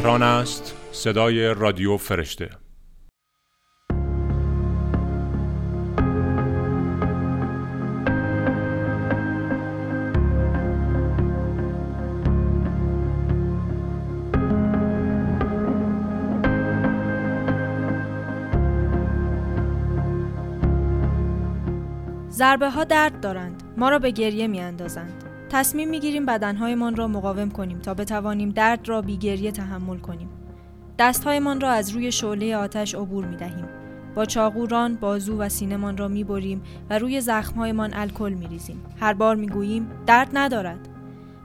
تهران است. صدای رادیو فرشته. ضربه ها درد دارند. ما را به گریه می اندازند تصمیم می گیریم بدنهایمان را مقاوم کنیم تا بتوانیم درد را بی گریه تحمل کنیم. دستهایمان را از روی شعله آتش عبور می دهیم با چاقوران بازو و سینهمان را می بریم و روی زخمهایمان الکل می ریزیم هر بار می گوییم درد ندارد.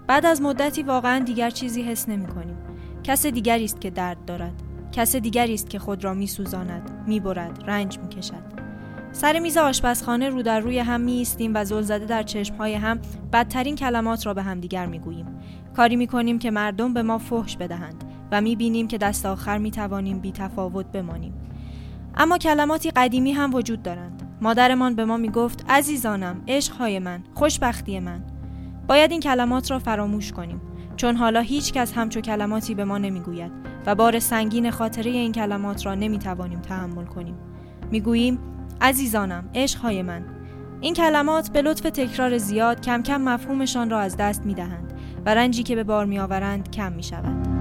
بعد از مدتی واقعا دیگر چیزی حس نمی کنیم کس دیگری است که درد دارد. کس دیگری است که خود را می سوزاند می برد رنج می کشد سر میز آشپزخانه رو در روی هم می و زل زده در چشمهای هم بدترین کلمات را به همدیگر می گوییم. کاری می کنیم که مردم به ما فحش بدهند و می بینیم که دست آخر می توانیم بی تفاوت بمانیم. اما کلماتی قدیمی هم وجود دارند. مادرمان به ما می گفت عزیزانم، عشقهای من، خوشبختی من. باید این کلمات را فراموش کنیم چون حالا هیچ کس همچو کلماتی به ما نمی‌گوید و بار سنگین خاطره این کلمات را نمی توانیم تحمل کنیم. می‌گوییم عزیزانم عشقهای من این کلمات به لطف تکرار زیاد کم کم مفهومشان را از دست می دهند و رنجی که به بار می آورند کم می شود.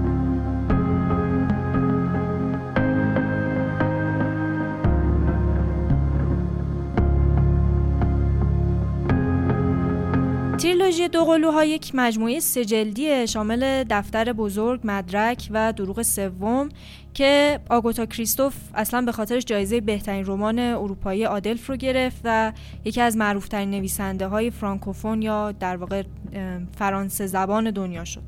تریلوژی دو قلوها یک مجموعه سجلدی شامل دفتر بزرگ، مدرک و دروغ سوم که آگوتا کریستوف اصلا به خاطرش جایزه بهترین رمان اروپایی آدلف رو گرفت و یکی از معروفترین نویسنده های فرانکوفون یا در واقع فرانسه زبان دنیا شد.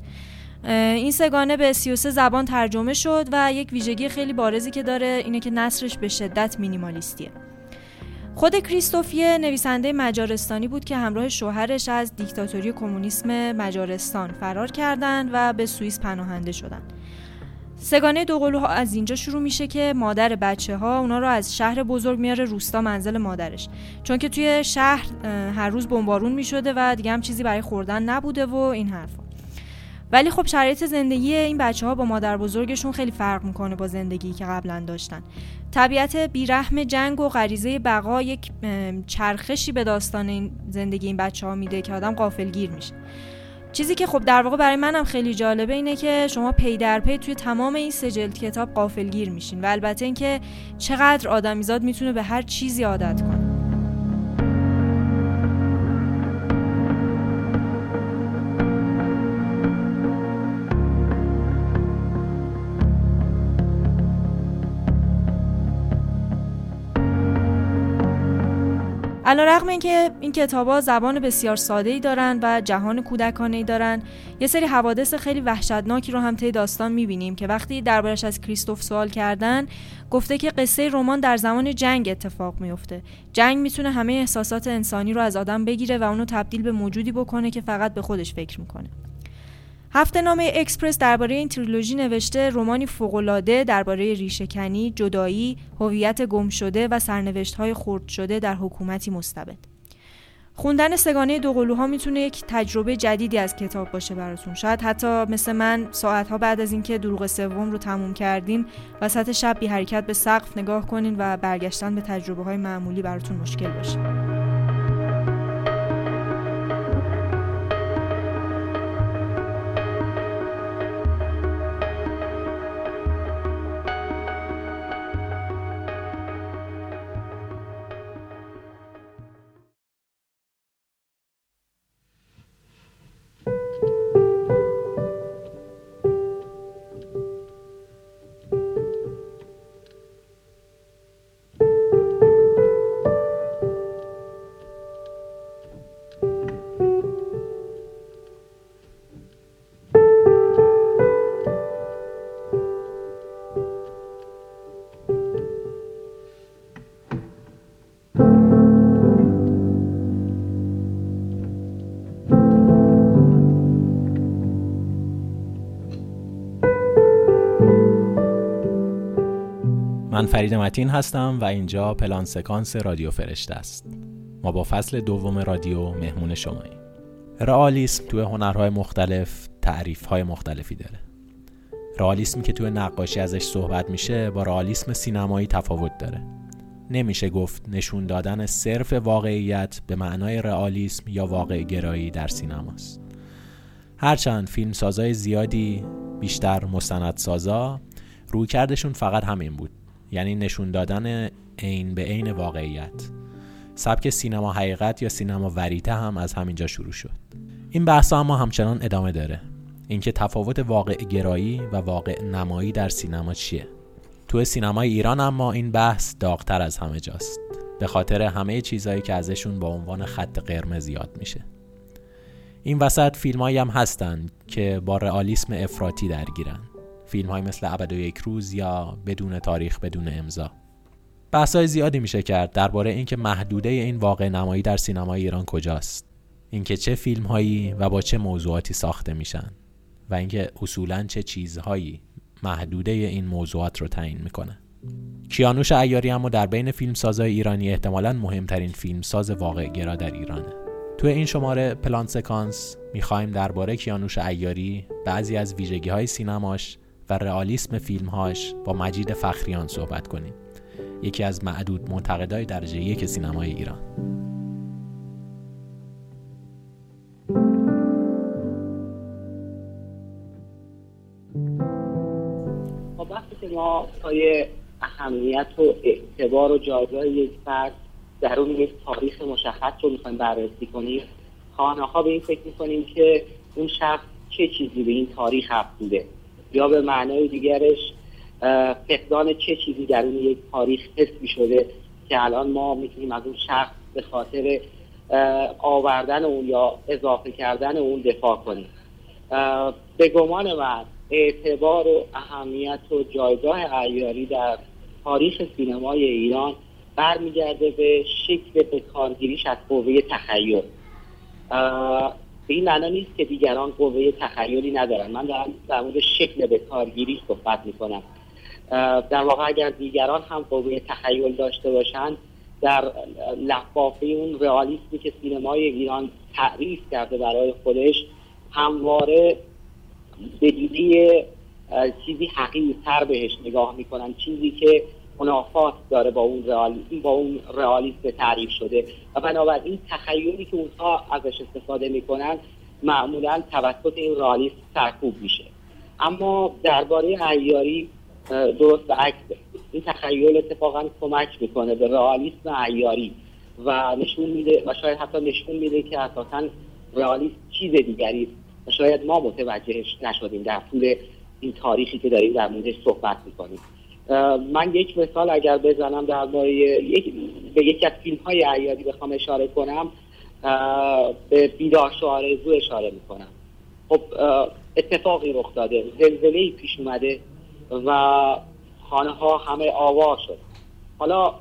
این سگانه به 33 زبان ترجمه شد و یک ویژگی خیلی بارزی که داره اینه که نصرش به شدت مینیمالیستیه. خود کریستوفیه نویسنده مجارستانی بود که همراه شوهرش از دیکتاتوری کمونیسم مجارستان فرار کردند و به سوئیس پناهنده شدند. سگانه دوقلوها از اینجا شروع میشه که مادر بچه ها اونا رو از شهر بزرگ میاره روستا منزل مادرش چون که توی شهر هر روز بمبارون می‌شده و دیگه هم چیزی برای خوردن نبوده و این حرفا ولی خب شرایط زندگی این بچه ها با مادر بزرگشون خیلی فرق می‌کنه با زندگی که قبلا داشتن. طبیعت بیرحم جنگ و غریزه بقا یک چرخشی به داستان این زندگی این بچه ها میده که آدم قافلگیر میشه. چیزی که خب در واقع برای منم خیلی جالبه اینه که شما پی در پی توی تمام این سجلد کتاب قافلگیر میشین و البته اینکه چقدر آدمیزاد می‌تونه به هر چیزی عادت کنه. علا اینکه این کتاب ها زبان بسیار ساده ای دارن و جهان کودکانه ای دارن یه سری حوادث خیلی وحشتناکی رو هم طی داستان می‌بینیم که وقتی دربارش از کریستوف سوال کردن گفته که قصه رمان در زمان جنگ اتفاق میفته جنگ می‌تونه همه احساسات انسانی رو از آدم بگیره و اونو تبدیل به موجودی بکنه که فقط به خودش فکر می‌کنه. هفته نامه اکسپرس درباره این تریلوژی نوشته رومانی فوق‌العاده درباره ریشهکنی، جدایی، هویت گم شده و سرنوشت‌های خرد شده در حکومتی مستبد. خوندن سگانه دو قلوها می‌تونه یک تجربه جدیدی از کتاب باشه براتون شاید حتی مثل من ساعتها بعد از اینکه دروغ سوم رو تموم کردین وسط شب بی حرکت به سقف نگاه کنین و برگشتن به تجربه های معمولی براتون مشکل باشه من فرید متین هستم و اینجا پلان سکانس رادیو فرشته است. ما با فصل دوم رادیو مهمون شماییم. رئالیسم توی هنرهای مختلف تعریفهای مختلفی داره. رئالیسمی که توی نقاشی ازش صحبت میشه با رئالیسم سینمایی تفاوت داره. نمیشه گفت نشون دادن صرف واقعیت به معنای رئالیسم یا واقع گرایی در سینماست هرچند فیلم سازای زیادی بیشتر مستندسازا رویکردشون فقط همین بود. یعنی نشون دادن عین به عین واقعیت. سبک سینما حقیقت یا سینما وریته هم از همینجا شروع شد. این بحث اما همچنان ادامه داره. اینکه تفاوت واقع گرایی و واقع نمایی در سینما چیه؟ تو سینمای ایران اما این بحث داغتر از همه جاست. به خاطر همه چیزهایی که ازشون با عنوان خط قرمز یاد میشه. این وسط فیلمایی هم هستن که با رئالیسم افراطی درگیرن. فیلم های مثل ابد و یک روز یا بدون تاریخ بدون امضا. های زیادی میشه کرد درباره اینکه محدوده این واقع نمایی در سینمای ایران کجاست. اینکه چه فیلم هایی و با چه موضوعاتی ساخته میشن و اینکه اصولا چه چیزهایی محدوده این موضوعات رو تعیین می‌کنه. کیانوش ایاری اما در بین فیلمسازای ایرانی احتمالا مهمترین فیلمساز واقع گرا در ایرانه. تو این شماره پلان سکانس می‌خوایم درباره کیانوش ایاری بعضی از ویژگی های سینماش و رئالیسم فیلمهاش با مجید فخریان صحبت کنیم. یکی از معدود منتقدای درجه یک سینمای ایران. خب ما پای اهمیت و اعتبار و جایگاه یک فرد درون یک تاریخ مشخص رو می‌خوایم بررسی کنیم خانه به این فکر می‌کنیم که اون شخص چه چیزی به این تاریخ بوده؟ یا به معنای دیگرش فقدان چه چیزی در اون یک تاریخ حس می شده که الان ما می‌تونیم از اون شخص به خاطر آوردن اون یا اضافه کردن اون دفاع کنیم. به گمان من اعتبار و اهمیت و جایگاه ایاری در تاریخ سینمای ایران برمیگرده به شکل به کارگیریش از قوه تخیل. به این معنا نیست که دیگران قوه تخیلی ندارن. من دارم در مورد شکل به کارگیری صحبت می‌کنم. در واقع اگر دیگران هم قوه تخیل داشته باشند در لفافه اون رئالیسمی که سینمای ایران تعریف کرده برای خودش همواره به چیزی حقیقی تر بهش نگاه می‌کنن. چیزی که منافات داره با اون رئالیسم با اون رئالیسم تعریف شده. و بنابراین تخیلی که اونها ازش استفاده می‌کنن معمولا توسط این رئالیسم سرکوب میشه. اما درباره عیاری درست عکس این تخیل اتفاقا کمک می‌کنه به رئالیسم عیاری و نشون میده و شاید حتی نشون میده که اساسا رئالیسم چیز دیگری و شاید ما متوجهش نشدیم در طول این تاریخی که داریم در موردش صحبت می‌کنیم. من یک مثال اگر بزنم در یک به یکی از فیلم های عیادی بخوام اشاره کنم به بیدار آرزو اشاره می‌کنم. خب اتفاقی رخ داده زلزله پیش اومده و خانه ها همه آوار شد. حالا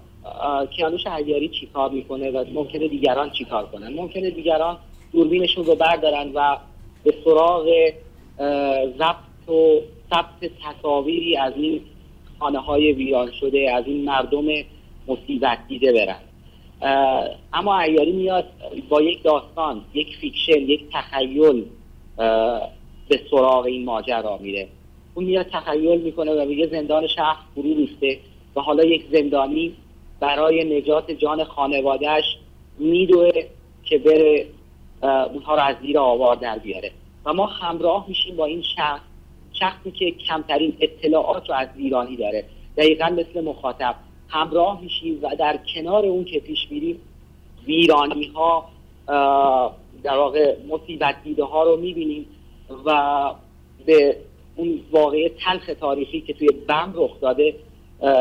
کیانوش عیاری چی کار می‌کنه و ممکنه دیگران چی کار کنن؟ ممکنه دیگران دوربینشون رو بردارن و به سراغ ضبط و ثبت تصاویری از این خانه های ویران شده از این مردم مصیبت دیده برن. اما عیاری میاد با یک داستان یک fiction یک تخیل به سراغ این ماجرا میره. اون میاد تخیل می‌کنه و به زندان شهر فرو ریخته و حالا یک زندانی برای نجات جان خانوادهش میدوه که بره اونها رو از زیر آوار در بیاره. و ما همراه میشیم با این شخص شخصی که کمترین اطلاعات رو از ایرانی داره. دقیقا مثل مخاطب. همراه میشیم و در کنار اون که پیش میریم ویرانی ها در واقع مصیبت دیده ها رو می‌بینیم و به اون واقعه تلخ تاریخی که توی بم رخ داده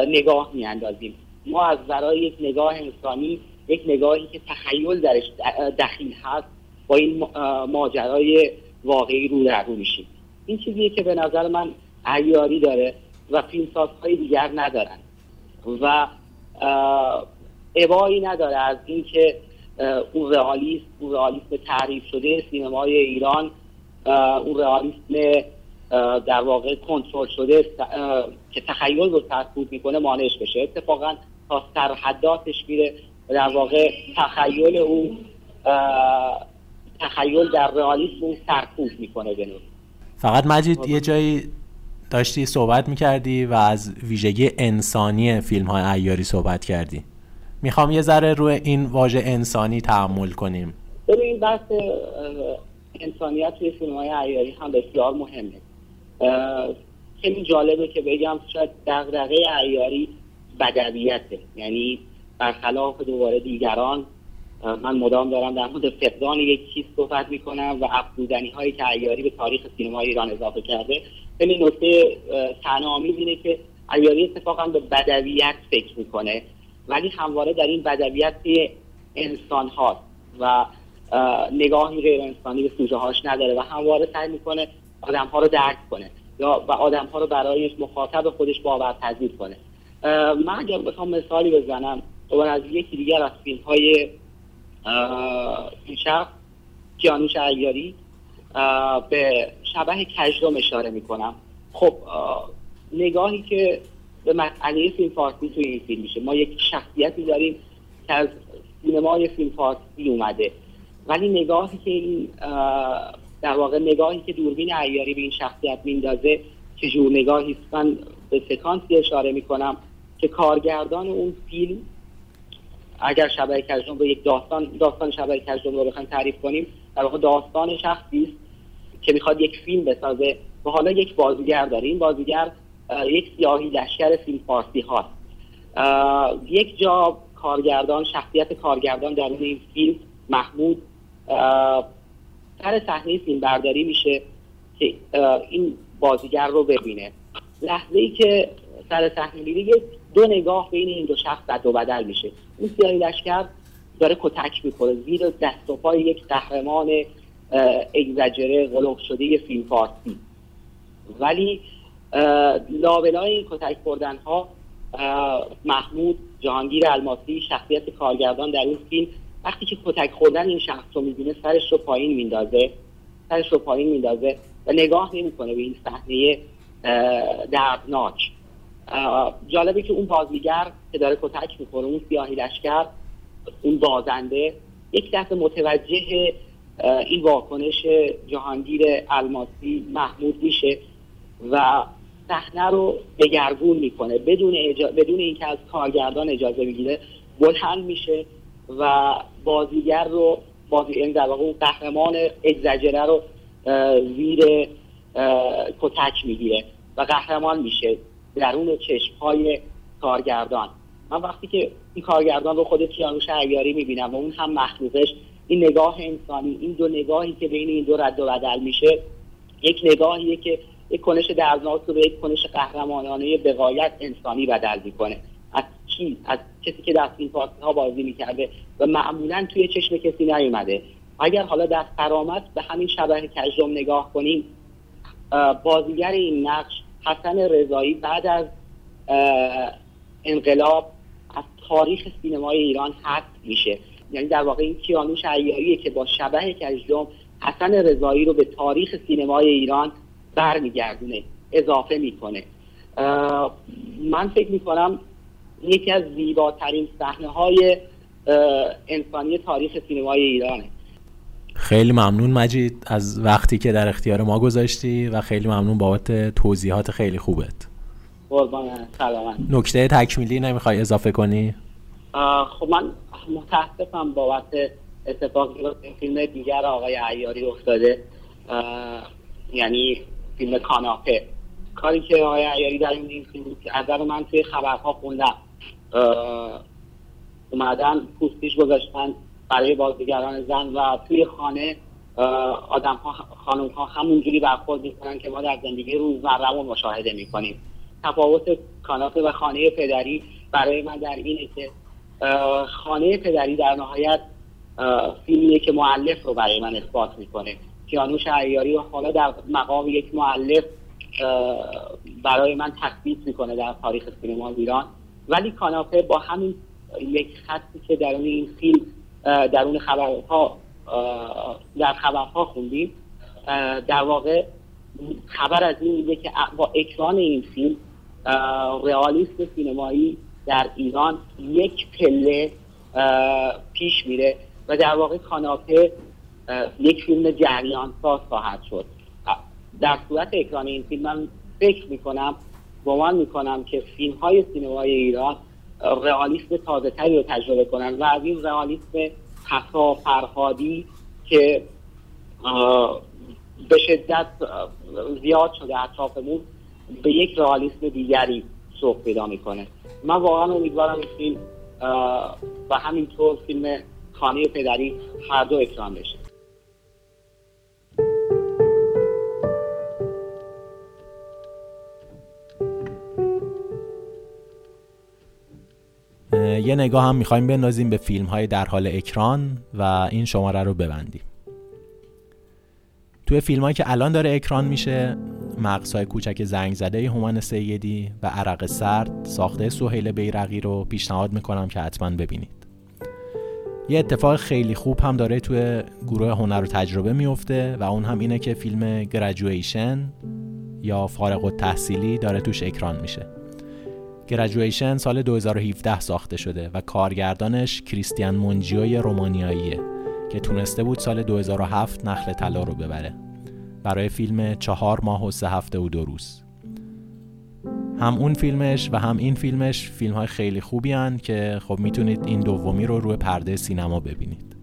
نگاه میاندازیم. ما از برای یک نگاه انسانی یک نگاهی که تخیل درش دخیل هست با این ماجرای واقعی رو در رو میشیم. این چیزیه که به نظر من عیاری داره و فیلمسازهای دیگر ندارن. و عبایی نداره از اینکه اون رئالیسم اون رئالیسم تعریف شده سینمای ایران اون رئالیسم در واقع کنترل شده که تخیل رو سرکوب می‌کنه مانعش بشه. اتفاقا تا سرحداتش میره در واقع تخیل او تخیل در رئالیسم اون سرکوب می‌کنه به فقط مجید یه جایی داشتی صحبت می‌کردی و از ویژگی انسانی فیلم های ایاری صحبت کردی. می‌خوام یه ذره روی این واژه انسانی تحمل کنیم. ببین بحث انسانیت توی فیلم های ایاری هم بسیار مهمه. خیلی جالبه که بگم شاید دغدغه ایاری بدویته. یعنی برخلاف دوباره دیگران من مدام دارم در مورد فقدان یک چیز صحبت می‌کنم و افزودنی هایی که ایاری به تاریخ سینما ایران اضافه کرده. خیلی نکته تنامی اینه که ایاری اتفاقا به بدویت فکر می‌کنه. ولی همواره در این بدویت انسان هاست و نگاهی غیر انسانی به سوژه هاش نداره و همواره سعی می‌کنه آدم ها رو درک کنه یا و آدم ها رو برای مخاطب خودش باورپذیر کنه. من اگر بخوام مثالی بزنم دوباره از یکی دیگر از فیلم های شخص کیانوش عیاری به شبه کجرم اشاره می‌کنم. خب نگاهی که به مسئله فیلم فارسی توی این فیلم میشه. ما یک شخصیتی داریم که از سینمای فیلم فارسی اومده. ولی نگاهی که این در واقع نگاهی که دوربین عیاری به این شخصیت میندازه که جور نگاهی من به سکانسی اشاره می‌کنم که کارگردان اون فیلم اگر شبه کجرم رو یک داستان داستان شبه کجرم رو بخوایم تعریف کنیم در واقع داستان شخصی است که می‌خواد یک فیلم بسازه. و حالا یک بازیگر داره. این بازیگر یک سیاهی لشکر فیلم فارسی هاست. یک جا کارگردان شخصیت کارگردان در این فیلم محمود سر صحنه فیلم برداری میشه که این بازیگر رو ببینه. لحظه ای که سر صحنه میره دو نگاه بین این دو شخص و بدل میشه. اون سیاهی لشکر داره کتک می‌کنه زیر دست و پای یک قهرمان اگزجره غلوف شده فیلم فارسی. ولی لابلای این کتک خوردن ها محمود جهانگیر الماسی شخصیت کارگردان در این فیلم وقتی که کتک خوردن این شخص رو می‌بینه سرش رو پایین میندازه. سرش رو پایین میندازه و نگاه نمی‌کنه به این صحنه دردناک. جالبه که اون بازیگر که داره کتک می‌کنه اون سیاهی لشکر اون بازنده یک دفعه متوجه این واکنش جهانگیر الماسی محمود میشه و صحنه رو دگرگون می‌کنه. بدون اجا... بدون اینکه از کارگردان اجازه بگیره بلند میشه و بازیگر رو بازی این در واقع اون قهرمان اگزجره رو زیر کتک می‌گیره و قهرمان میشه. درون چشم های کارگردان. من وقتی که این کارگردان رو خود کیانوش عیاری می‌بینم و اون هم مخلوقش این نگاه انسانی این دو نگاهی که بین این دو رد و بدل میشه یک نگاهیه که یک کنش دردناک رو به یک کنش قهرمانانه بقایت انسانی بدل می‌کنه. از کی از کسی که در این ها بازی می‌کرده و معمولا توی چشم کسی نیومده. اگر حالا در فرامت به همین شبه کجرم نگاه کنیم بازیگر این نقش حسن رضایی بعد از انقلاب از تاریخ سینمای ایران حذف میشه. یعنی در واقع این کیانوش عیاریه که با شبه کجدم حسن رضایی رو به تاریخ سینمای ایران برمیگردونه اضافه می‌کنه. من فکر می‌کنم یکی از زیباترین صحنه های انسانی تاریخ سینمای ایرانه. خیلی ممنون مجید از وقتی که در اختیار ما گذاشتی و خیلی ممنون بابت توضیحات خیلی خوبت. قربان سلامت. نکته تکمیلی نمی‌خوای اضافه کنی؟ خب من متاسفم بابت اتفاقی که فیلم دیگر آقای عیاری افتاده. یعنی فیلم کاناپه. کاری که آقای عیاری در این فیلم از من توی خبرها خوندم. اومدن پوستیش گذاشتن برای بازیگران زن و توی خانه آدم ها خانم ها همونجوری برخورد می‌کنن که ما در زندگی روزمرهمون مشاهده می‌کنیم. تفاوت کاناپه و خانه پدری برای من در اینه که خانه پدری در نهایت فیلمیه که معلف رو برای من اثبات می‌کنه. کیانوش عیاری و حالا در مقام یک معلف برای من تثبیت می‌کنه در تاریخ سینما ایران. ولی کاناپه با همین یک خطی که در این فیلم درون خبرها در خبرها خوندیم. در واقع خبر از این میده که با اکران این فیلم رئالیسم سینمایی در ایران یک پله پیش میره و در واقع کاناپه یک فیلم جریان ساز خواهد شد. در صورت اکران این فیلم من فکر می‌کنم گمان می‌کنم که فیلم های سینمای ایران رئالیسم تازه تری رو تجربه کنن و از این رئالیسم حسا فرهادی که به شدت زیاد شده اطرافمون به یک رئالیسم دیگری سوق پیدا می‌کنه. من واقعا امیدوارم این فیلم و همینطور فیلم خانه پدری هر دو اکران بشه. یه نگاه هم می‌خوایم بندازیم به فیلم های در حال اکران و این شماره رو ببندیم. توی فیلم هایی که الان داره اکران میشه مقصای کوچک زنگ زده هومن سیدی و عرق سرد ساخته سهیل بیرقی رو پیشنهاد می‌کنم که حتما ببینید. یه اتفاق خیلی خوب هم داره توی گروه هنر و تجربه میفته و اون هم اینه که فیلم گرجویشن یا فارغ التحصیلی داره توش اکران میشه. گرجویشن سال 2017 ساخته شده و کارگردانش کریستیان مونجیوی رومانیاییه که تونسته بود سال 2007 نخل طلا رو ببره. برای فیلم چهار ماه و سه هفته و دو روز. هم اون فیلمش و هم این فیلمش فیلم های خیلی خوبی هن که خب می‌تونید این دومی رو روی پرده سینما ببینید.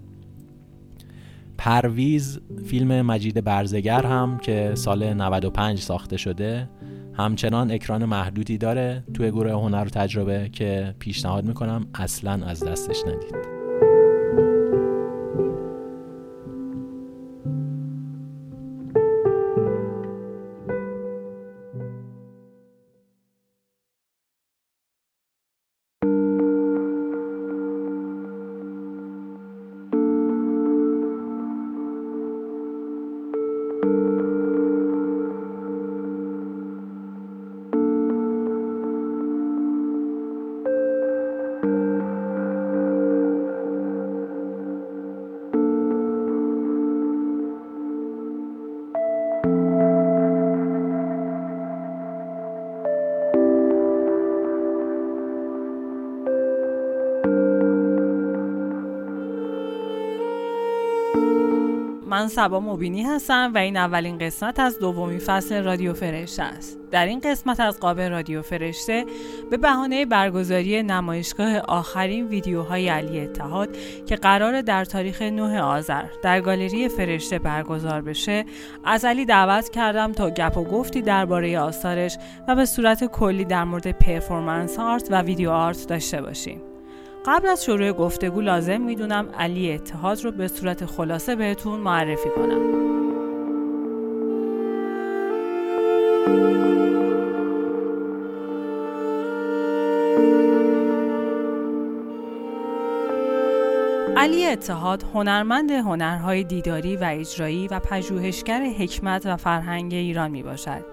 پرویز فیلم مجید برزگر هم که سال 95 ساخته شده همچنان اکران محدودی داره توی گروه هنر و تجربه که پیشنهاد می‌کنم اصلا از دستش ندید. من سبا مبینی هستم و این اولین قسمت از دومین فصل رادیو فرشته است. در این قسمت از قاب رادیو فرشته به بهانه برگزاری نمایشگاه آخرین ویدیوهای علی اتحاد که قرار در تاریخ 9 آذر در گالری فرشته برگزار بشه از علی دعوت کردم تا گپ و گفتی درباره آثارش و به صورت کلی در مورد پرفورمنس آرت و ویدیو آرت داشته باشیم. قبل از شروع گفتگو لازم می‌دونم علی اتحاد رو به صورت خلاصه بهتون معرفی کنم. علی اتحاد هنرمند هنرهای دیداری و اجرایی و پژوهشگر حکمت و فرهنگ ایران می باشد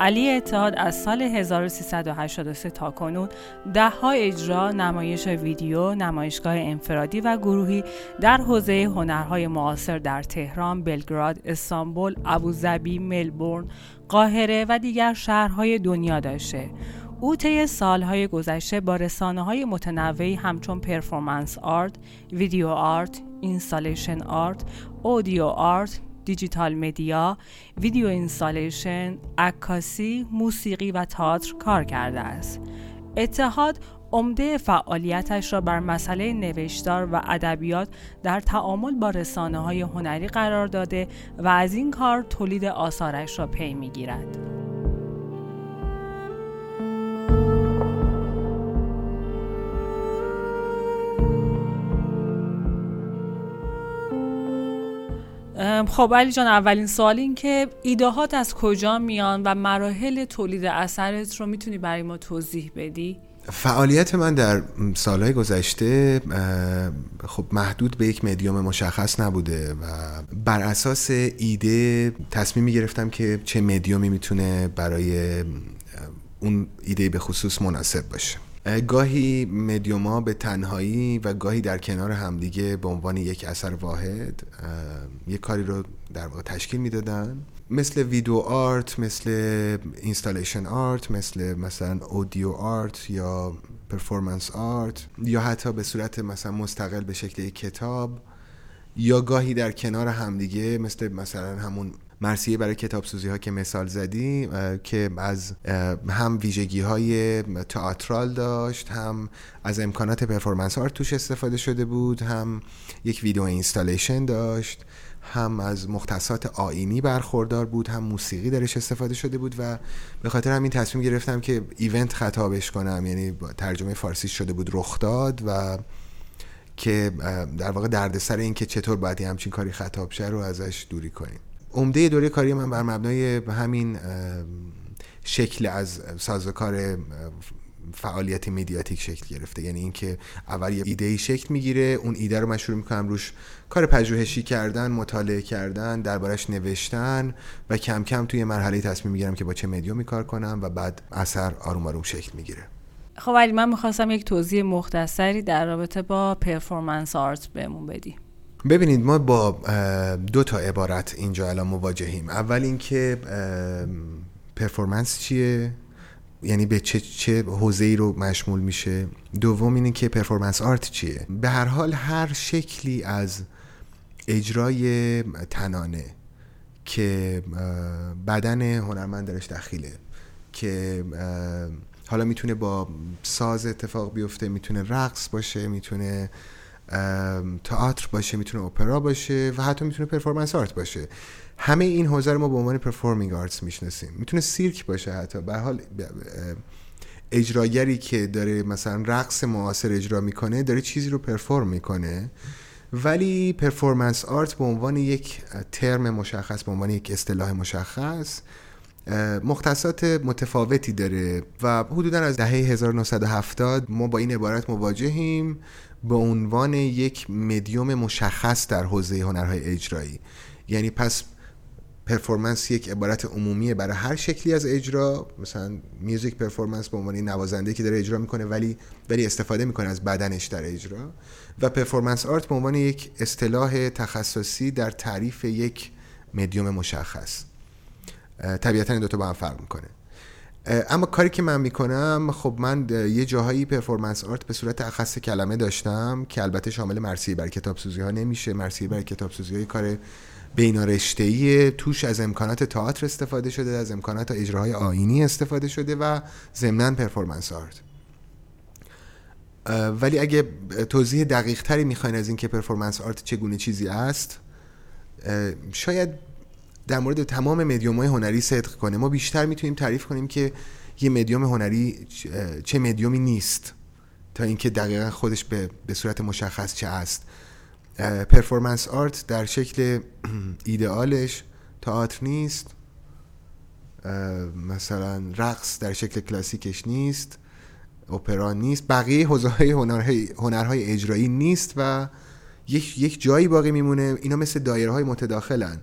علی اتحاد از سال 1383 تا کنون ده ها اجرا نمایش ویدیو، نمایشگاه انفرادی و گروهی در حوزه هنرهای معاصر در تهران، بلگراد، استانبول، ابوظبی، ملبورن، قاهره و دیگر شهرهای دنیا داشته. او طی سالهای گذشته با رسانه های متنوعی همچون performance art، video art، installation art، audio art، digital media، video installation، عکاسی، موسیقی و تئاتر کار کرده است. اتحاد عمده فعالیتش را بر مسئله نوشتار و ادبیات در تعامل با رسانه های هنری قرار داده و از این کار تولید آثارش را پی می‌گیرد. خب علی جان اولین سوال این که ایدهات از کجا میان و مراحل تولید اثرت رو می‌تونی برای ما توضیح بدی؟ فعالیت من در سالهای گذشته خب محدود به یک مدیوم مشخص نبوده و بر اساس ایده تصمیم می گرفتم که چه مدیومی می‌تونه برای اون ایده به خصوص مناسب باشه گاهی مدیوما به تنهایی و گاهی در کنار همدیگه به عنوان یک اثر واحد یک کاری رو در واقع تشکیل می‌دادن. مثل ویدیو آرت مثل installation art مثل مثلا audio art یا performance art یا حتی به صورت مثلا مستقل به شکل یک کتاب یا گاهی در کنار همدیگه مثل مثلا همون مرثیه برای کتاب سوزی ها که مثال زدی که از هم ویژگی های تئاترال داشت هم از امکانات performance art توش استفاده شده بود هم یک video installation داشت هم از مختصات آینی برخوردار بود هم موسیقی درش استفاده شده بود و به خاطر همین تصمیم گرفتم که ایونت خطابش کنم. یعنی ترجمه فارسی شده بود رخ داد و که در واقع دردسر این که چطور باید همچین کاری خطاب شه رو ازش دوری کنیم. عمده دوره کاری من بر مبنای همین شکل از سازوکار فعالیت میدیاتیک شکل گرفته. یعنی اینکه اول یه ایده ای شکل می‌گیره اون ایده رو من شروع می‌کنم روش کار پژوهشی کردن مطالعه کردن دربارش نوشتن و کم کم توی مرحله تصمیم می‌گیرم که با چه مدیومی کار کنم و بعد اثر آروم آروم شکل می‌گیره. خب ولی من می‌خواستم یک توضیح مختصری در رابطه با performance art بهمون بدی. ببینید ما با دو تا عبارت اینجا الان مواجهیم. اول اینکه performance چیه؟ یعنی به چه چه حوزه ای رو مشمول میشه؟ دوم اینه که performance art چیه؟ به هر حال هر شکلی از اجرای تنانه که بدن هنرمند درش دخیله که حالا می‌تونه با ساز اتفاق بیفته می‌تونه رقص باشه می‌تونه تئاتر باشه می‌تونه اپرا باشه و حتی می‌تونه performance art باشه. همه این حوزه رو ما به عنوان performing arts می‌شناسیم. می‌تونه سیرک باشه حتی. به حال اجراگری که داره مثلا رقص معاصر اجرا می‌کنه داره چیزی رو perform می‌کنه. ولی performance art به عنوان یک ترم مشخص به عنوان یک اصطلاح مشخص مختصات متفاوتی داره و حدودا از دهه 1970 ما با این عبارت مواجهیم به عنوان یک مدیوم مشخص در حوزه هنرهای اجرایی. یعنی پس performance یک عبارت عمومیه برای هر شکلی از اجرا مثلا music performance به عنوان نوازنده که داره اجرا می‌کنه ولی ولی استفاده می‌کنه از بدنش در اجرا. و performance art به عنوان یک اصطلاح تخصصی در تعریف یک مدیوم مشخص. طبیعتا این دوتا با هم فرق می‌کنه. اما کاری که من می‌کنم خب من یه جاهایی performance art به صورت اخص کلمه داشتم که البته شامل مرثیه بر کتاب سوزی ها نمیشه. مرثیه بر کتاب سوزی های کار بینارشته‌ایه توش از امکانات تئاتر استفاده شده از امکانات اجراهای آیینی استفاده شده و ضمنا performance art ولی اگه توضیح دقیق تری می‌خواین از اینکه performance art چگونه چیزی است شاید در مورد تمام مدیوم های هنری صدق کنه. ما بیشتر می‌تونیم تعریف کنیم که یه مدیوم هنری چه مدیومی نیست تا اینکه دقیقا خودش به, به صورت مشخص چه است. پرفورمنس آرت در شکل ایدئالش تئاتر نیست. مثلا رقص در شکل کلاسیکش نیست. اپرا نیست. بقیه حوزه های هنرهای, هنرهای اجرایی نیست و یک, یک جایی باقی میمونه. اینا مثل دایره های متداخلن.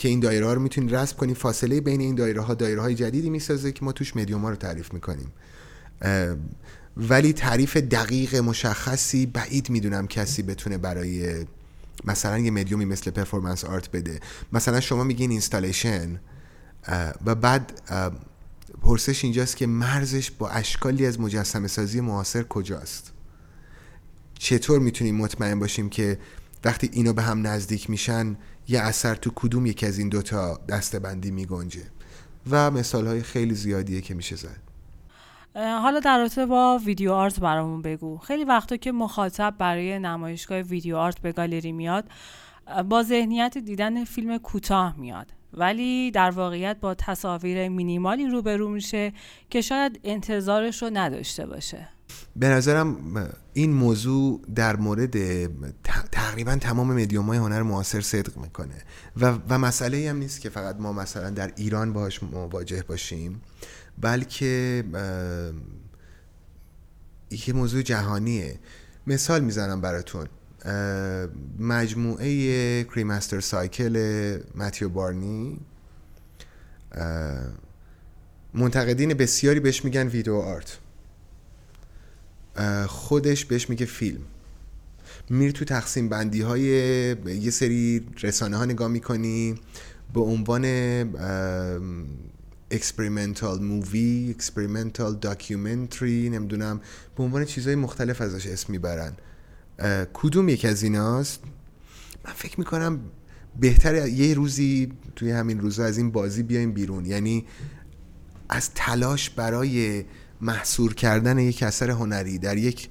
که این دایره ها رو می‌تونید رسم کنید فاصله بین این دایره ها دایره های جدیدی می‌سازه که ما توش مدیوم ها رو تعریف می‌کنیم. ولی تعریف دقیق مشخصی بعید می‌دونم کسی بتونه برای مثلا یه مدیومی مثل performance art بده. مثلا شما میگین installation و بعد پرسش اینجاست که مرزش با اشکالی از مجسمه سازی معاصر کجاست؟ چطور می‌تونیم مطمئن باشیم که وقتی اینو به هم نزدیک میشن یه اثر تو کدوم یکی از این دوتا دسته‌بندی میگنجه و مثال های خیلی زیادیه که میشه زد. حالا در رابطه با ویدیو آرت برامون بگو. خیلی وقتا که مخاطب برای نمایشگاه ویدیو آرت به گالری میاد با ذهنیت دیدن فیلم کوتاه میاد. ولی در واقعیت با تصاویر مینیمالی روبرو میشه که شاید انتظارش رو نداشته باشه. به نظرم این موضوع در مورد تقریبا تمام مدیوم های هنر معاصر صدق می‌کنه. و, و مسئله هم نیست که فقط ما مثلا در ایران باهاش مواجه باشیم بلکه یه موضوع جهانیه. مثال می‌زنم براتون. مجموعه کریمستر سایکل متیو بارنی منتقدین بسیاری بهش میگن ویدیو آرت. خودش بهش میگه فیلم. میری تو تقسیم بندی های یه سری رسانه ها نگاه می‌کنی به عنوان experimental movie experimental documentary نمی‌دونم به عنوان چیزهای مختلف ازش اسم می‌برن. کدوم یک از ایناست؟ من فکر می‌کنم بهتر یه روزی توی همین روزا از این بازی بیایم بیرون. یعنی از تلاش برای محصور کردن یک اثر هنری در یک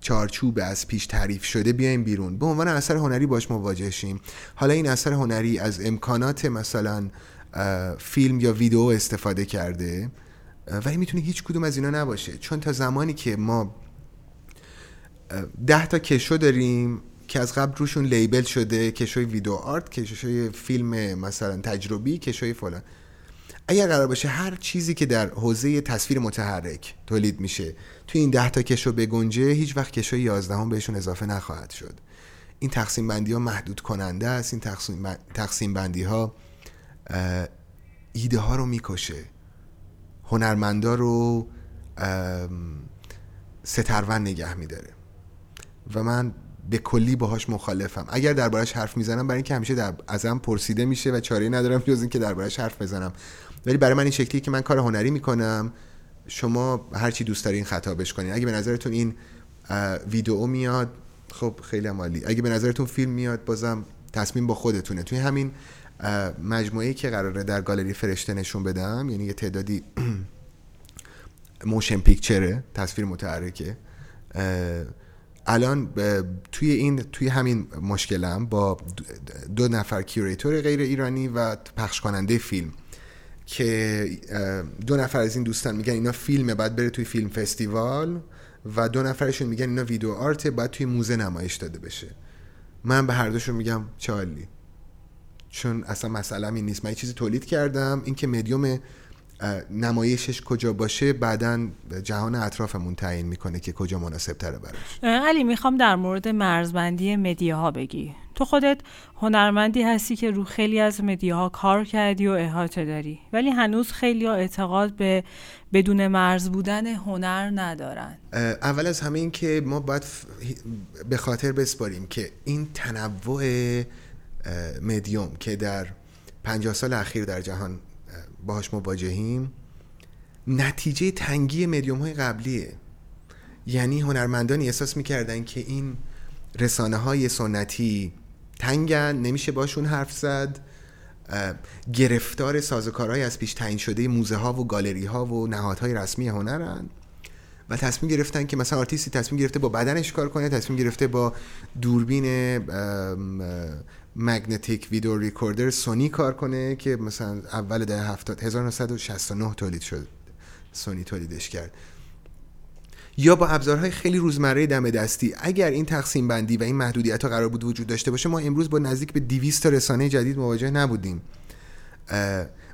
چارچوب از پیش تعریف شده بیایم بیرون. به عنوان اثر هنری باش مواجه شیم. حالا این اثر هنری از امکانات مثلا فیلم یا ویدیو استفاده کرده ولی می‌تونه هیچ کدوم از اینا نباشه. چون تا زمانی که ما ده تا کشو داریم که از قبل روشون لیبل شده کشوی ویدیو آرت کشوی فیلم مثلا تجربی کشوی فلان. اگر قرار باشه هر چیزی که در حوزه تصویر متحرک تولید میشه توی این ده تا کشو بگنجه هیچ وقت کشو 11 هم بهشون اضافه نخواهد شد. این تقسیم بندی ها محدود کننده است. این تقسیم بندی ها ایده ها رو می‌کشه. هنرمندا رو سترون نگه میداره. و من به کلی باهاش مخالفم. اگر دربارش حرف می‌زنم برای اینکه همیشه در ازم پرسیده میشه و چاره ندارم جز اینکه دربارش حرف بزنم. ولی برای من این شکلی که من کار هنری می‌کنم. شما هر چی دوست دارین خطابش کنین اگه به نظرتون این ویدیو میاد خب خیلی عالی. اگه به نظرتون فیلم میاد بازم تصمیم با خودتونه. توی همین مجموعه که قراره در گالری فرشته نشون بدم یعنی یه تعدادی موشن پیکچره تصویر متحرکه. الان توی این توی همین مشکلم با دو نفر curator غیر ایرانی و پخش کننده فیلم. که دو نفر از این دوستان میگن اینا فیلمه بعد بره توی film festival و دو نفرشون میگن اینا video art ه باید توی موزه نمایش داده بشه. من به هر دوشون میگم چه عالی. چون اصلا مسئله این نیست. من یه چیزی تولید کردم اینکه مدیوم نمایشش کجا باشه بعدا جهان اطرافمون تعیین می‌کنه که کجا مناسب تره براش علی می‌خوام در مورد مرزبندی مدیاها بگی. تو خودت هنرمندی هستی که رو خیلی از مدیاها کار کردی و احاطه داری. ولی هنوز خیلی اعتقاد به بدون مرز بودن هنر ندارن. اول از همه این که ما باید به خاطر بسپاریم که این تنوع مدیوم که در پنجاه سال اخیر در جهان باهاش مواجهیم نتیجه تنگی مدیوم های قبلیه. یعنی هنرمندانی احساس می‌کردن که این رسانه های سنتی تنگن نمیشه باشون حرف زد. گرفتار سازوکارهای از پیش تعیین شده موزه ها و گالری ها و نهادهای رسمی هنرن و تصمیم گرفتن که مثلا آرتیستی تصمیم گرفته با بدنش کار کنه تصمیم گرفته با دوربین مگنتیک ویدیو ریکوردر سونی کار کنه که مثلا اول دهه 70 1969 تولید شد سونی تولیدش کرد. یا با ابزارهای خیلی روزمره دم دستی. اگر این تقسیم بندی و این محدودیت ها قرار بود وجود داشته باشه ما امروز با نزدیک به 200 تا رسانه جدید مواجه نبودیم.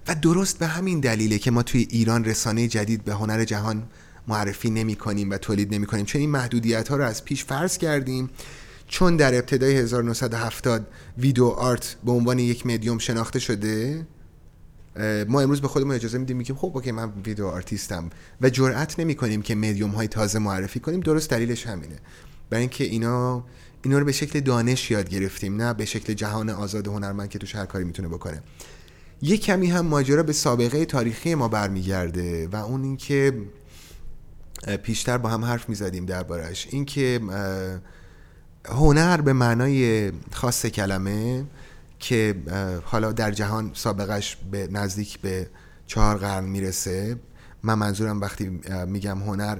و درست به همین دلیله که ما توی ایران رسانه جدید به هنر جهان معرفی نمی کنیم و تولید نمی کنیم. چون این محدودیت ها رو از پیش فرض کردیم. چون در ابتدای 1970 ویدیو آرت به عنوان یک مدیوم شناخته شده ما امروز به خودمون اجازه میدیم میگیم خب اوکی من ویدیو آرتیستم. و جرئت نمی کنیم که مدیوم های تازه معرفی کنیم درست دلیلش همینه. برای اینکه اینا اینا رو به شکل دانش یاد گرفتیم نه به شکل جهان آزاد هنرمند که توش هر کاری می‌تونه بکنه. یک کمی هم ماجرا به سابقه تاریخی ما برمیگرده و اون اینکه پیشتر با هم حرف می‌زدیم دربارش اینکه هنر به معنای خاص کلمه که حالا در جهان سابقش به نزدیک به چهار قرن می‌رسه. من منظورم وقتی میگم هنر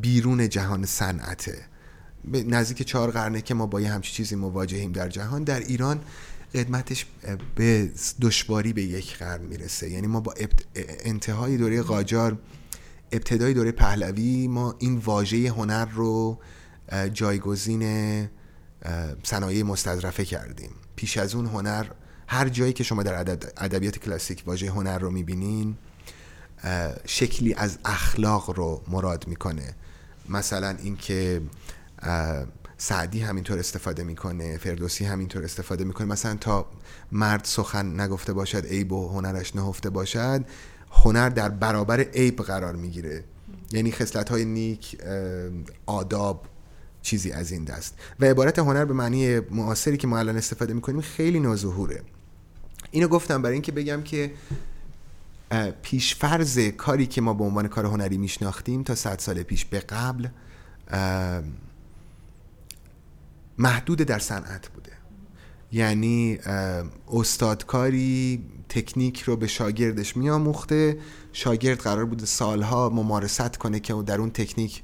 بیرون جهان صنعته. نزدیک چهار قرنه که ما با یه همچی چیزی مواجهیم در جهان در ایران قدمتش به دشواری به یک قرن می‌رسه. یعنی ما با انتهای دوره قاجار ابتدای دوره پهلوی ما این واژه هنر رو جایگزین صنایع مستظرفه کردیم. پیش از اون هنر هر جایی که شما در ادبیات کلاسیک واژه هنر رو می‌بینین شکلی از اخلاق رو مراد می‌کنه. مثلا اینکه سعدی همینطور استفاده می‌کنه فردوسی همینطور استفاده می‌کنه. مثلا تا مرد سخن نگفته باشد عیب و هنرش نهفته باشد هنر در برابر عیب قرار می‌گیره. یعنی خصلت های نیک آداب چیزی از این دست. و عبارت هنر به معنی معاصری که ما الان استفاده می‌کنیم خیلی نوظهوره. اینو گفتم برای اینکه بگم که پیشفرز کاری که ما به عنوان کار هنری میشناختیم تا صد سال پیش به قبل محدود در صنعت بوده. یعنی استادکاری تکنیک رو به شاگردش میآموخته. شاگرد قرار بوده سالها ممارست کنه که در اون تکنیک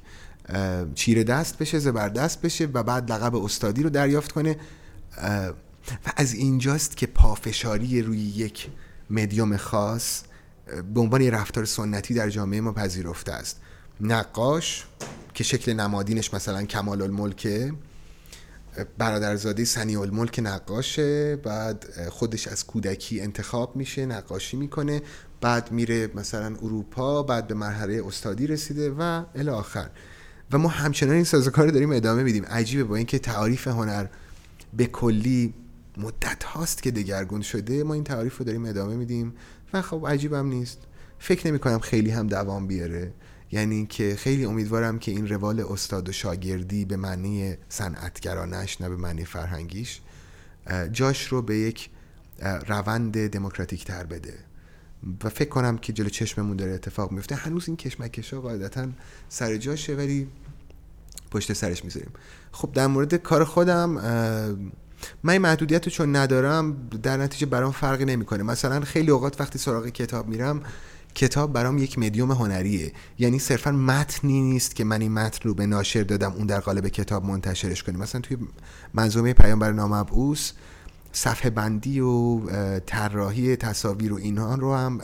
چیره دست بشه زبردست بشه و بعد لقب استادی رو دریافت کنه. و از اینجاست که پافشاری روی یک مدیوم خاص به عنوان یه رفتار سنتی در جامعه ما پذیرفته است. نقاش که شکل نمادینش مثلا کمال الملکه برادرزاده سنی الملک نقاشه بعد خودش از کودکی انتخاب میشه نقاشی می‌کنه بعد میره مثلا اروپا بعد به مرحله استادی رسیده و الی آخر. و ما همچنان این سازوکار داریم ادامه میدیم. عجیبه با اینکه تعاریف هنر به کلی مدت هاست که دگرگون شده ما این تعاریف رو داریم ادامه میدیم و خب عجیبم نیست. فکر نمی کنم خیلی هم دوام بیاره. یعنی که خیلی امیدوارم که این روال استاد و شاگردی به معنی صنعتگرانش نه به معنی فرهنگیش جاش رو به یک روند دموکراتیک تر بده. و فکر کنم که جلو چشممون داره اتفاق میفته. هنوز این کشمکش ها قاعدتا سر جاشه ولی پشت سرش می‌ذاریم. خب در مورد کار خودم من این محدودیت رو چون ندارم در نتیجه برام فرقی نمی‌کنه. مثلا خیلی اوقات وقتی سراغ کتاب میرم کتاب برام یک مدیوم هنریه. یعنی صرفا متنی نیست که من این متن رو به ناشر دادم اون در قالب کتاب منتشرش کنیم. مثلا توی منظومه پیامبر نامبعوث صفحه بندی و طراحی تصاویر و اینها رو هم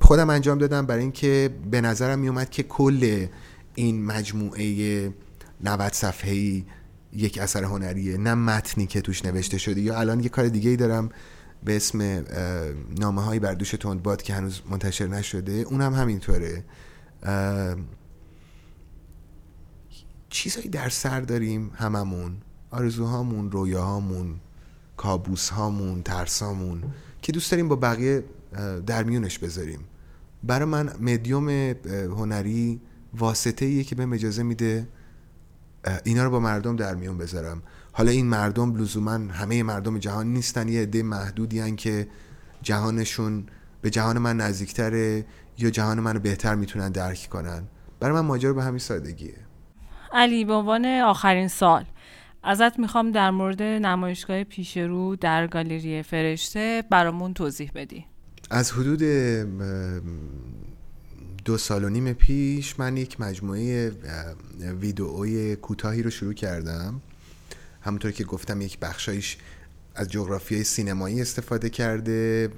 خودم انجام دادم برای اینکه به نظرم میومد که کل این مجموعه 90 صفحه‌ای یک اثر هنریه نه متنی که توش نوشته شده. یا الان یه کار دیگه ای دارم به اسم نامه های بردوش تندباد که هنوز منتشر نشده. اونم هم همینطوره چیزهایی در سر داریم هممون. آرزوهامون رویاهامون کابوس هامون ترسامون که دوست داریم با بقیه در میونش بذاریم. برای من مدیوم هنری واسطه ایه که به اجازه میده اینا رو با مردم در میون بذارم. حالا این مردم لزوما همه مردم جهان نیستن یه عده محدودی هن که جهانشون به جهان من نزدیکتره یا جهان منو بهتر می‌تونن درک کنن. برای من ماجرا به همین سادگیه. علی به عنوان آخرین سال ازت می‌خوام در مورد نمایشگاه پیش رو در گالری فرشته برامون توضیح بدی. از حدود دو سال و نیم پیش من یک مجموعه ویدئوی کوتاهی رو شروع کردم. همونطور که گفتم یک بخشایش از جغرافیای سینمایی استفاده کرده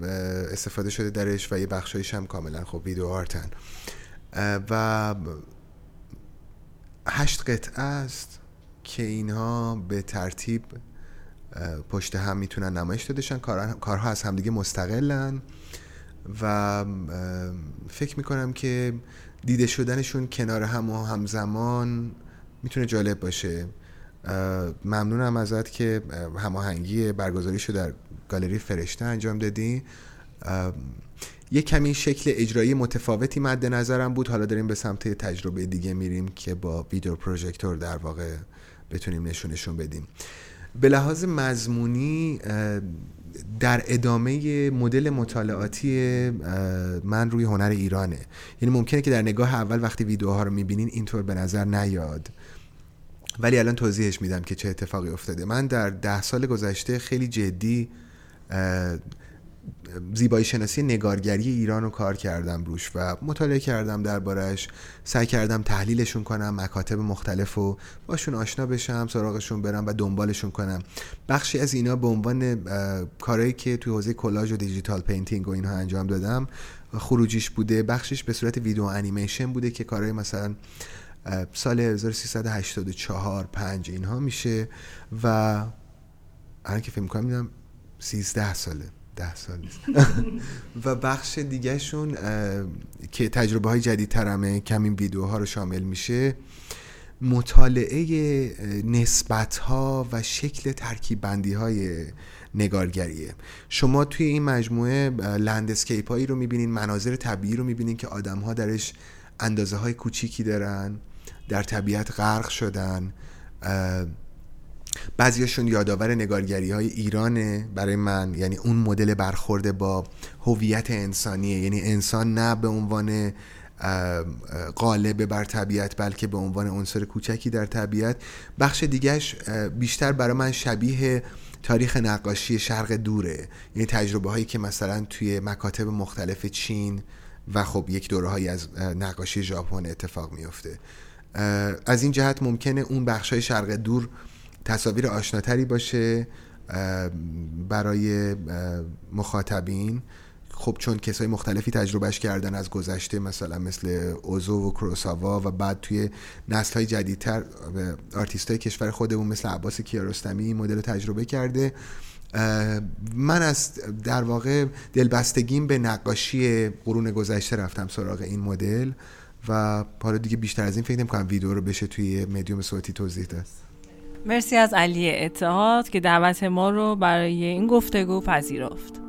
استفاده شده درش و یه بخشایش هم کاملا خب ویدیو آرتن. و هشت قطعه است که اینها به ترتیب پشت هم می‌تونن نمایش دادشن کارها از همدیگه مستقلن. و فکر می‌کنم که دیده شدنشون کنار هم و همزمان می‌تونه جالب باشه. ممنونم ازت که هماهنگی برگزاریشو در گالری فرشته انجام دادی. یه کمی شکل اجرایی متفاوتی مد نظرم بود. حالا داریم به سمت تجربه دیگه میریم که با ویدیو پروژکتور در واقع بتونیم نشونشون بدیم. به لحاظ مضمونی در ادامه مدل مطالعاتی من روی هنر ایرانه. یعنی ممکنه که در نگاه اول وقتی ویدیوها رو می‌بینین اینطور به نظر نیاد. ولی الان توضیحش میدم که چه اتفاقی افتاده. من در ده سال گذشته خیلی جدی زیبایی شناسی نگارگری ایران رو کار کردم روش و مطالعه کردم دربارش سعی کردم تحلیلشون کنم مکاتب مختلف رو باشون آشنا بشم سراغشون برم و دنبالشون کنم. بخشی از اینا به عنوان کارهایی که توی حوزه کلاژ و digital painting و اینها انجام دادم خروجیش بوده. بخشش به صورت ویدیو انیمیشن بوده که کارهای مثلا سال 1384 5 اینها میشه و الان که فکر کنم 13 ساله. ده سال نیست. و بخش دیگهشون که تجربه های جدید ترمه کم ویدیوها رو شامل میشه مطالعه نسبت ها و شکل ترکیب بندی های نگارگریه. شما توی این مجموعه لندسکیپ هایی رو می‌بینین مناظر طبیعی رو می‌بینین که آدم ها درش اندازه های کوچیکی دارن در طبیعت غرق شدن بعضیاشون یادآور نگارگری های ایرانه برای من. یعنی اون مدل برخورده با هویت انسانیه. یعنی انسان نه به عنوان قالب بر طبیعت بلکه به عنوان عنصر کوچکی در طبیعت. بخش دیگهش بیشتر برای من شبیه تاریخ نقاشی شرق دوره. یعنی تجربه هایی که مثلا توی مکاتب مختلف چین و خب یک دوره هایی از نقاشی ژاپن اتفاق میفته از این جهت ممکنه اون بخش های شرق دور تصاویر آشناتری باشه برای مخاطبین. خب چون کسای مختلفی تجربهش کردن از گذشته مثلا مثل اوزو و کروساوا و بعد توی نسل های جدیدتر آرتیست های کشور خودمون مثل عباس کیارستمی این مدل رو تجربه کرده. من از در واقع دلبستگیم به نقاشی قرون گذشته رفتم سراغ این مدل و حالا دیگه بیشتر از این فکر نمی ویدیو رو بشه توی مدیوم صوتی توضیح داد. مرسی از علی اتحاد که دعوت ما رو برای این گفتگو پذیرفت.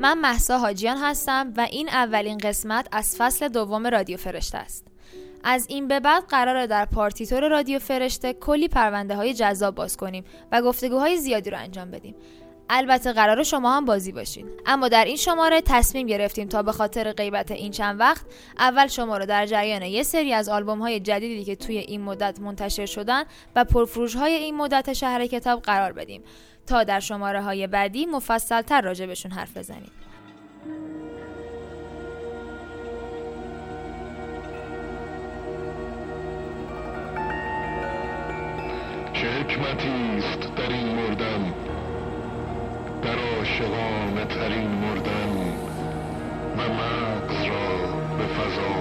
من محسا حاجیان هستم و این اولین قسمت از فصل دوم رادیو فرشته است. از این به بعد قراره در پارتیتور رادیو فرشته کلی پرونده های جذاب باز کنیم و گفتگوهای زیادی رو انجام بدیم. البته قرار شما هم بازی باشین اما در این شماره تصمیم گرفتیم تا به خاطر غیبت این چند وقت اول شما رو در جریان یه سری از آلبوم های جدیدی که توی این مدت منتشر شدن و پرفروش های این مدت شهر کتاب قرار بدیم تا در شماره های بعدی مفصل تر راجع بهشون حرف بزنیم. چه حکمتی است در این مردن؟ در عاشقانه ترین مردن و مغز را به فضا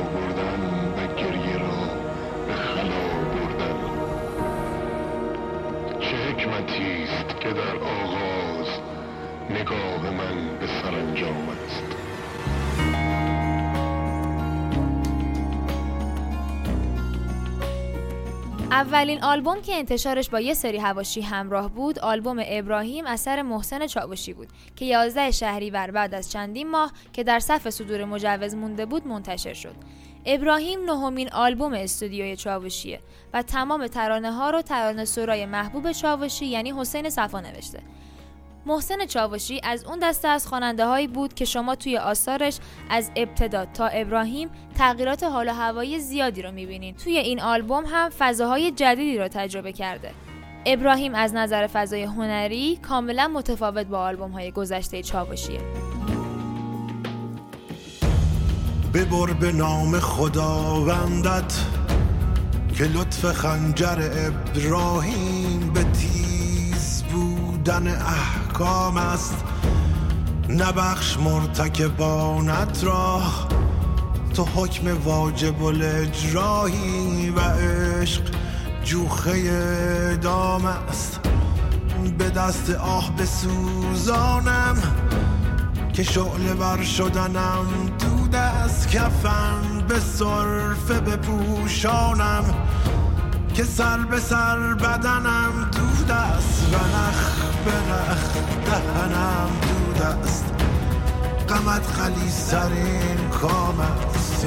که در آغاز نگاه من به سرانجام است. اولین آلبوم که انتشارش با یه سری هواشی همراه بود آلبوم ابراهیم اثر محسن چاوشی بود که 11 شهریور بعد از چندین ماه که در صف صدور مجوز مونده بود منتشر شد. ابراهیم نهمین آلبوم استودیوی چاوشیه و تمام ترانه ها رو ترانه سرای محبوب چاوشی یعنی حسین صفا نوشته. محسن چاوشی از اون دسته از خواننده هایی بود که شما توی آثارش از ابتدا تا ابراهیم تغییرات حال و هوایی زیادی رو می‌بینین. توی این آلبوم هم فضاهای جدیدی رو تجربه کرده. ابراهیم از نظر فضای هنری کاملا متفاوت با آلبوم های گذشته چاوشیه. ببر به نام خداوندت که لطف خنجر ابراهیم به تیز بودن احکام است. نبخش مرتکبانت را. تو حکم واجب الاجراهی و عشق جوخه دام است. به دست آه بسوزانم. که شعله بر شدنم دود از کفن به صرفه بپوشانم که سر به سر بدنم دود است و نخ به نخ دهنم دود است غمت خلیصترین کام است.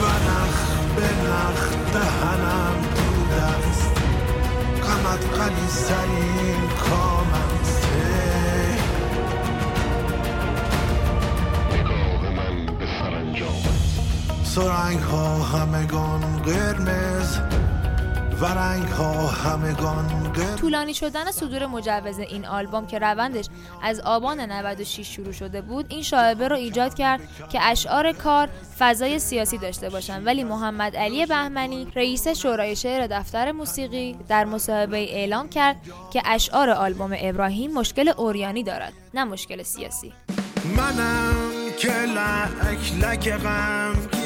و نخ به نخ دهنم دود است غمت خلیصترین کام سرنگ ها همگان قرمز و رنگ ها همگان قرمز. طولانی شدن صدور مجوز این آلبوم که روندش از آبان 96 شروع شده بود این شایبه رو ایجاد کرد که اشعار کار فضای سیاسی داشته باشن ولی محمد علی بهمنی رئیس شورای شعر دفتر موسیقی در مصاحبه اعلام کرد که اشعار آلبوم ابراهیم مشکل اوریانی دارد نه مشکل سیاسی. منم که لک لک غمگینی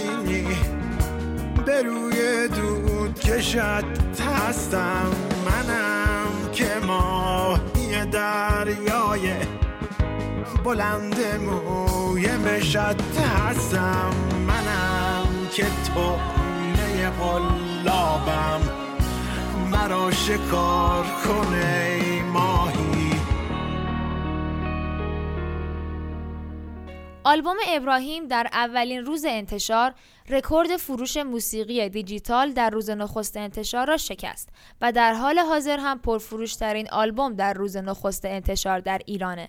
به روی دود کشد هستم منم که ماهی دریای بلند موی مشد هستم منم که توله قلابم مرا شکار کنه ماهی آلبوم ابراهیم در اولین روز انتشار رکورد فروش موسیقی دیجیتال در روز نخست انتشار را شکست و در حال حاضر هم پرفروشترین آلبوم در روز نخست انتشار در ایرانه.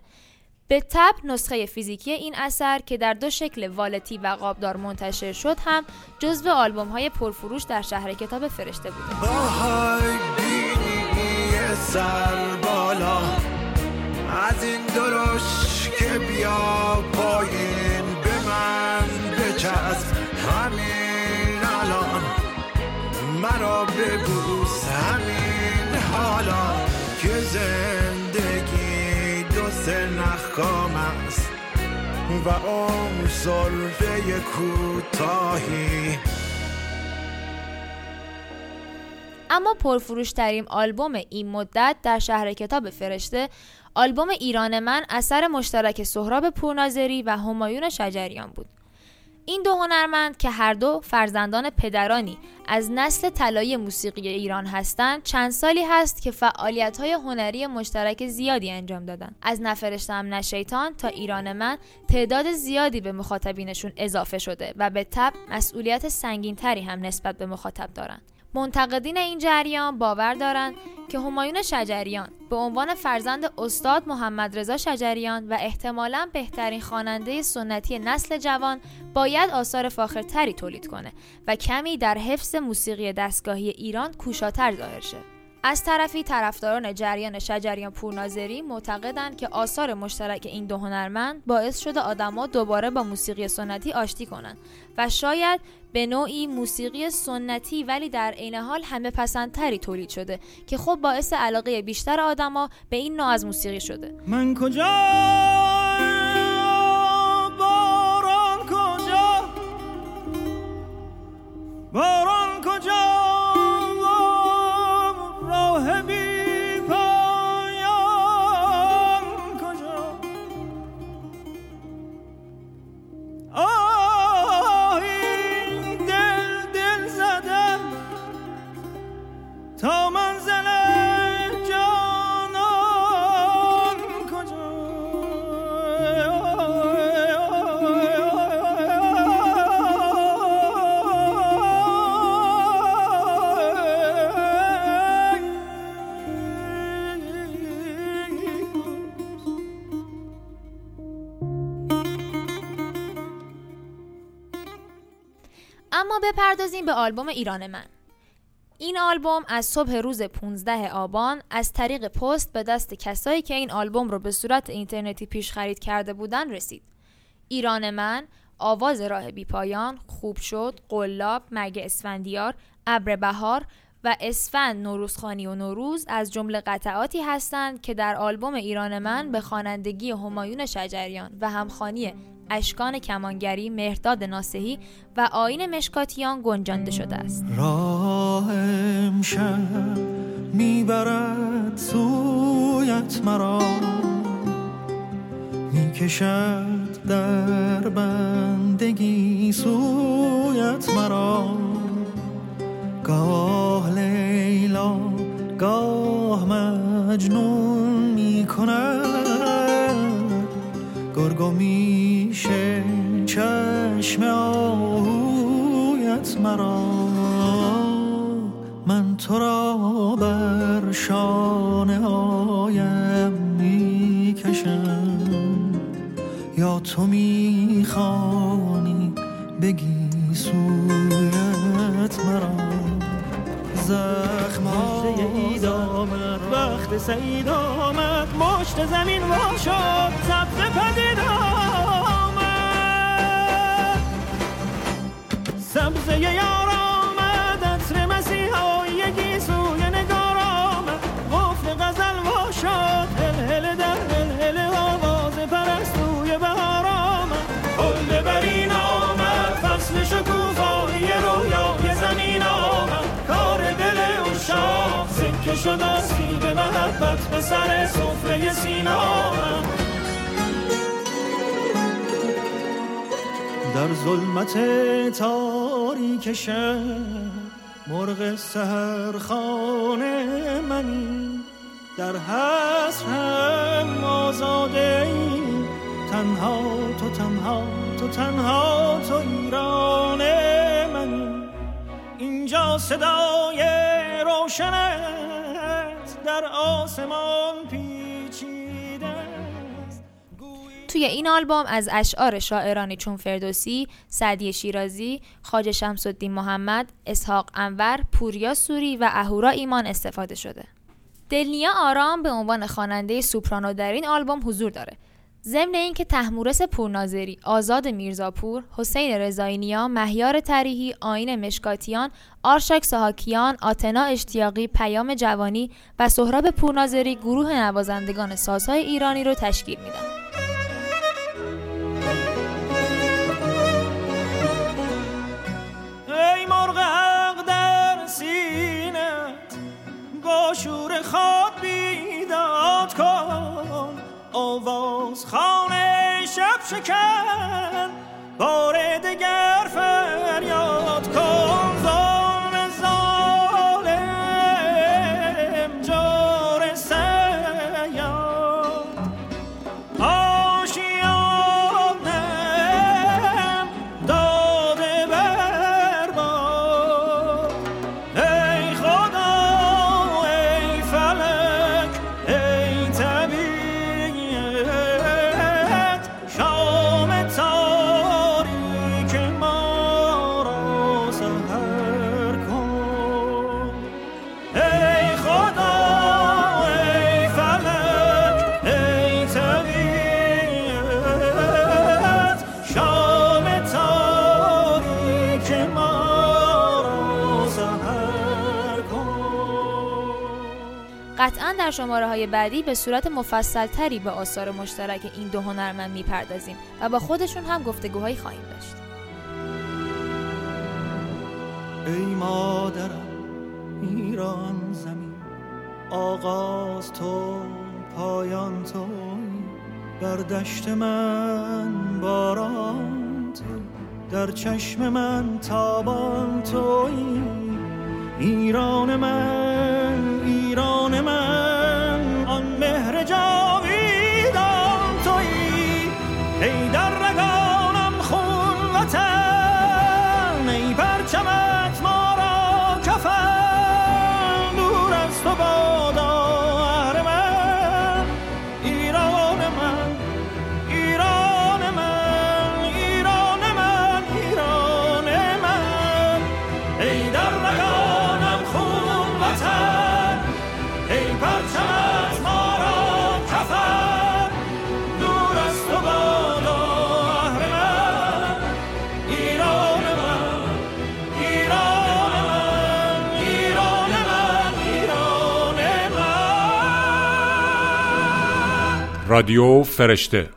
به تب نسخه فیزیکی این اثر که در دو شکل والتی و قابدار منتشر شد هم جزو آلبوم های پرفروش در شهر کتاب فرشته بالا از این درش که بیا بچسب همین الان. مرا ببوس همین حالا که زندگی دو سه نخکام است و عمر صرفه کوتاهی. اما پرفروشترین آلبوم این مدت در شهر کتاب فرشته آلبوم ایران من اثر مشترک سهراب پورناظری و همایون شجریان بود. این دو هنرمند که هر دو فرزندان پدرانی از نسل طلایی موسیقی ایران هستند چند سالی هست که فعالیت‌های هنری مشترک زیادی انجام دادن. از نفرشتم نه شیطان تا ایران من تعداد زیادی به مخاطبینشون اضافه شده و به تب مسئولیت سنگینتری هم نسبت به مخاطب دارند منتقدین این جریان باور دارند که همایون شجریان به عنوان فرزند استاد محمد رضا شجریان و احتمالا بهترین خواننده سنتی نسل جوان باید آثار فاخرتری تولید کنه و کمی در حفظ موسیقی دستگاهی ایران کوشاتر ظاهر شه. از طرفی طرفداران جریان شجریان پورناظری معتقدند که آثار مشترک این دو هنرمند باعث شده آدما دوباره با موسیقی سنتی آشتی کنند و شاید به نوعی موسیقی سنتی ولی در عین حال همه پسندتری تولید شده که خب باعث علاقه بیشتر آدما به این نوع از موسیقی شده. من کجا؟ باران کجا؟ باران بپردازیم به آلبوم ایران من این آلبوم از صبح روز 15 آبان از طریق پست به دست کسایی که این آلبوم رو به صورت اینترنتی پیش خرید کرده بودن رسید. ایران من، آواز راه بی پایان، خوب شد، قلاب، مرگ اسفندیار، ابر بهار و اسفند نوروزخانی و نوروز از جمله قطعاتی هستند که در آلبوم ایران من به خوانندگی همایون شجریان و همخانی اشکان کمانگری مهرداد ناصحی و آین مشکاتیان گنجانده شده است. راه امشب می‌برد سویت مرا می‌کشد در بندگی سویت مرا گاه لیلا گاه مجنون می‌کند گرگو میشه چشم آهویت مرا. من تو را بر شانه هایم می‌کشم. یا تو می‌خوانی بگی زخم اید آمد وقت سعید آمد. مشت زمین وا شد سبز پدید آمد. سبزه شد از محبت به سر سفره در ظلمت تاریک شب مرغ سهرخانه منی. در حسرم آزاده ای تنها تو تنها تو تنها تو ایران منی. اینجا صدای روشنت در آسمان پیچیده توی این آلبوم از اشعار شاعرانی چون فردوسی، سعدی شیرازی، خواجه شمس الدین محمد، اسحاق انور، پوریا سوری و اهورا ایمان استفاده شده. دلنیا آرام به عنوان خواننده سوپرانو در این آلبوم حضور داره. ضمن اینکه تحمورس پورناظری، آزاد میرزاپور، حسین رضایی‌نیا، مهیار تریحی، آین مشکاتیان، آرشاک ساهاکیان، آتنا اشتیاقی، پیام جوانی و سهراب پورناظری گروه نوازندگان سازهای ایرانی رو تشکیل میدن. ای مرغ حق در سینت با شور خواب بیداد کن آواز خانه شب شکن بار دگر فریاد کن. قطعا در شماره های بعدی به صورت مفصل تری به آثار مشترک این دو هنرمند می‌پردازیم و با خودشون هم گفتگوهایی خواهیم داشت. ای مادرم ایران زمین آغاز تو پایان تو در دشت من باران تو در چشم من تابان توی ایران من رادیو فرشته.